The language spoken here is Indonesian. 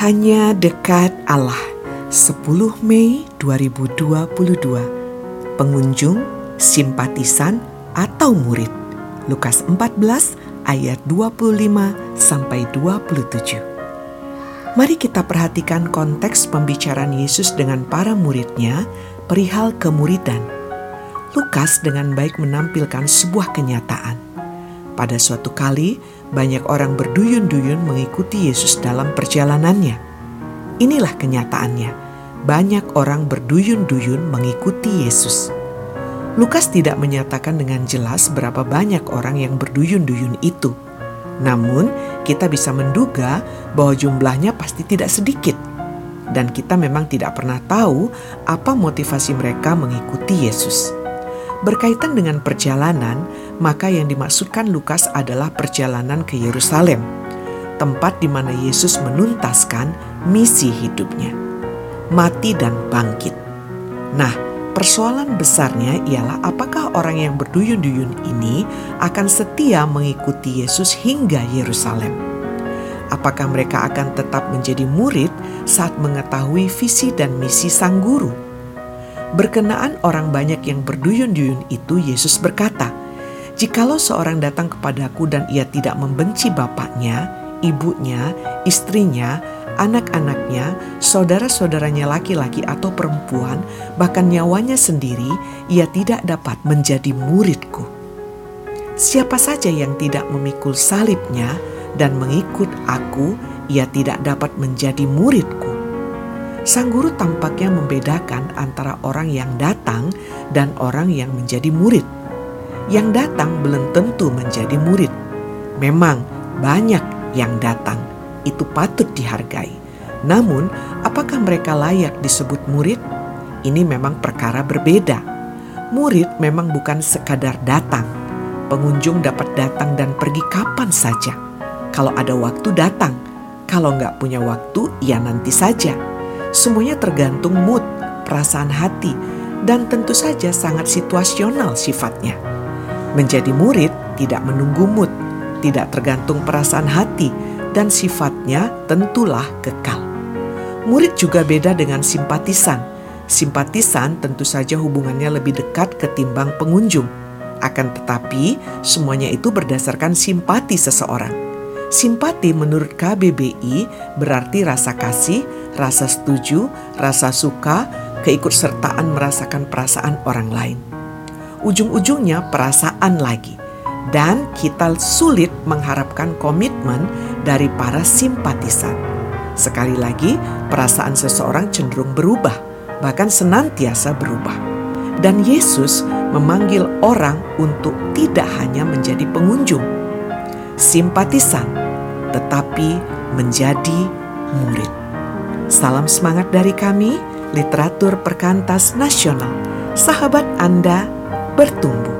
Hanya dekat Allah 10 Mei 2022 Pengunjung, simpatisan, atau murid Lukas 14 ayat 25 sampai 27 Mari kita perhatikan konteks pembicaraan Yesus dengan para muridnya perihal kemuridan. Lukas dengan baik menampilkan sebuah kenyataan. Pada suatu kali, banyak orang berduyun-duyun mengikuti Yesus dalam perjalanannya. Inilah kenyataannya. Banyak orang berduyun-duyun mengikuti Yesus. Lukas tidak menyatakan dengan jelas berapa banyak orang yang berduyun-duyun itu. Namun, kita bisa menduga bahwa jumlahnya pasti tidak sedikit. Dan kita memang tidak pernah tahu apa motivasi mereka mengikuti Yesus. Berkaitan dengan perjalanan, maka yang dimaksudkan Lukas adalah perjalanan ke Yerusalem, tempat di mana Yesus menuntaskan misi hidupnya, mati dan bangkit. Nah, persoalan besarnya ialah apakah orang yang berduyun-duyun ini akan setia mengikuti Yesus hingga Yerusalem? Apakah mereka akan tetap menjadi murid saat mengetahui visi dan misi sang guru? Berkenaan orang banyak yang berduyun-duyun itu, Yesus berkata, "Jikalau seorang datang kepadaku dan ia tidak membenci bapaknya, ibunya, istrinya, anak-anaknya, saudara-saudaranya laki-laki atau perempuan, bahkan nyawanya sendiri, ia tidak dapat menjadi muridku. Siapa saja yang tidak memikul salibnya dan mengikut aku, ia tidak dapat menjadi muridku. Sang guru tampaknya membedakan antara orang yang datang dan orang yang menjadi murid. Yang datang belum tentu menjadi murid. Memang banyak yang datang, itu patut dihargai. Namun, apakah mereka layak disebut murid? Ini memang perkara berbeda. Murid memang bukan sekadar datang. Pengunjung dapat datang dan pergi kapan saja. Kalau ada waktu datang, kalau nggak punya waktu, ya nanti saja Semuanya tergantung mood, perasaan hati, dan tentu saja sangat situasional sifatnya. Menjadi murid tidak menunggu mood, tidak tergantung perasaan hati, dan sifatnya tentulah kekal. Murid juga beda dengan simpatisan. Simpatisan tentu saja hubungannya lebih dekat ketimbang pengunjung. Akan tetapi, semuanya itu berdasarkan simpati seseorang. Simpati menurut KBBI berarti rasa kasih, rasa setuju, rasa suka, keikutsertaan merasakan perasaan orang lain. Ujung-ujungnya perasaan lagi. Dan kita sulit mengharapkan komitmen dari para simpatisan. Sekali lagi, perasaan seseorang cenderung berubah, bahkan senantiasa berubah. Dan Yesus memanggil orang untuk tidak hanya menjadi pengunjung, simpatisan, tetapi menjadi murid. Salam semangat dari kami, literatur perkantas nasional. Sahabat Anda bertumbuh.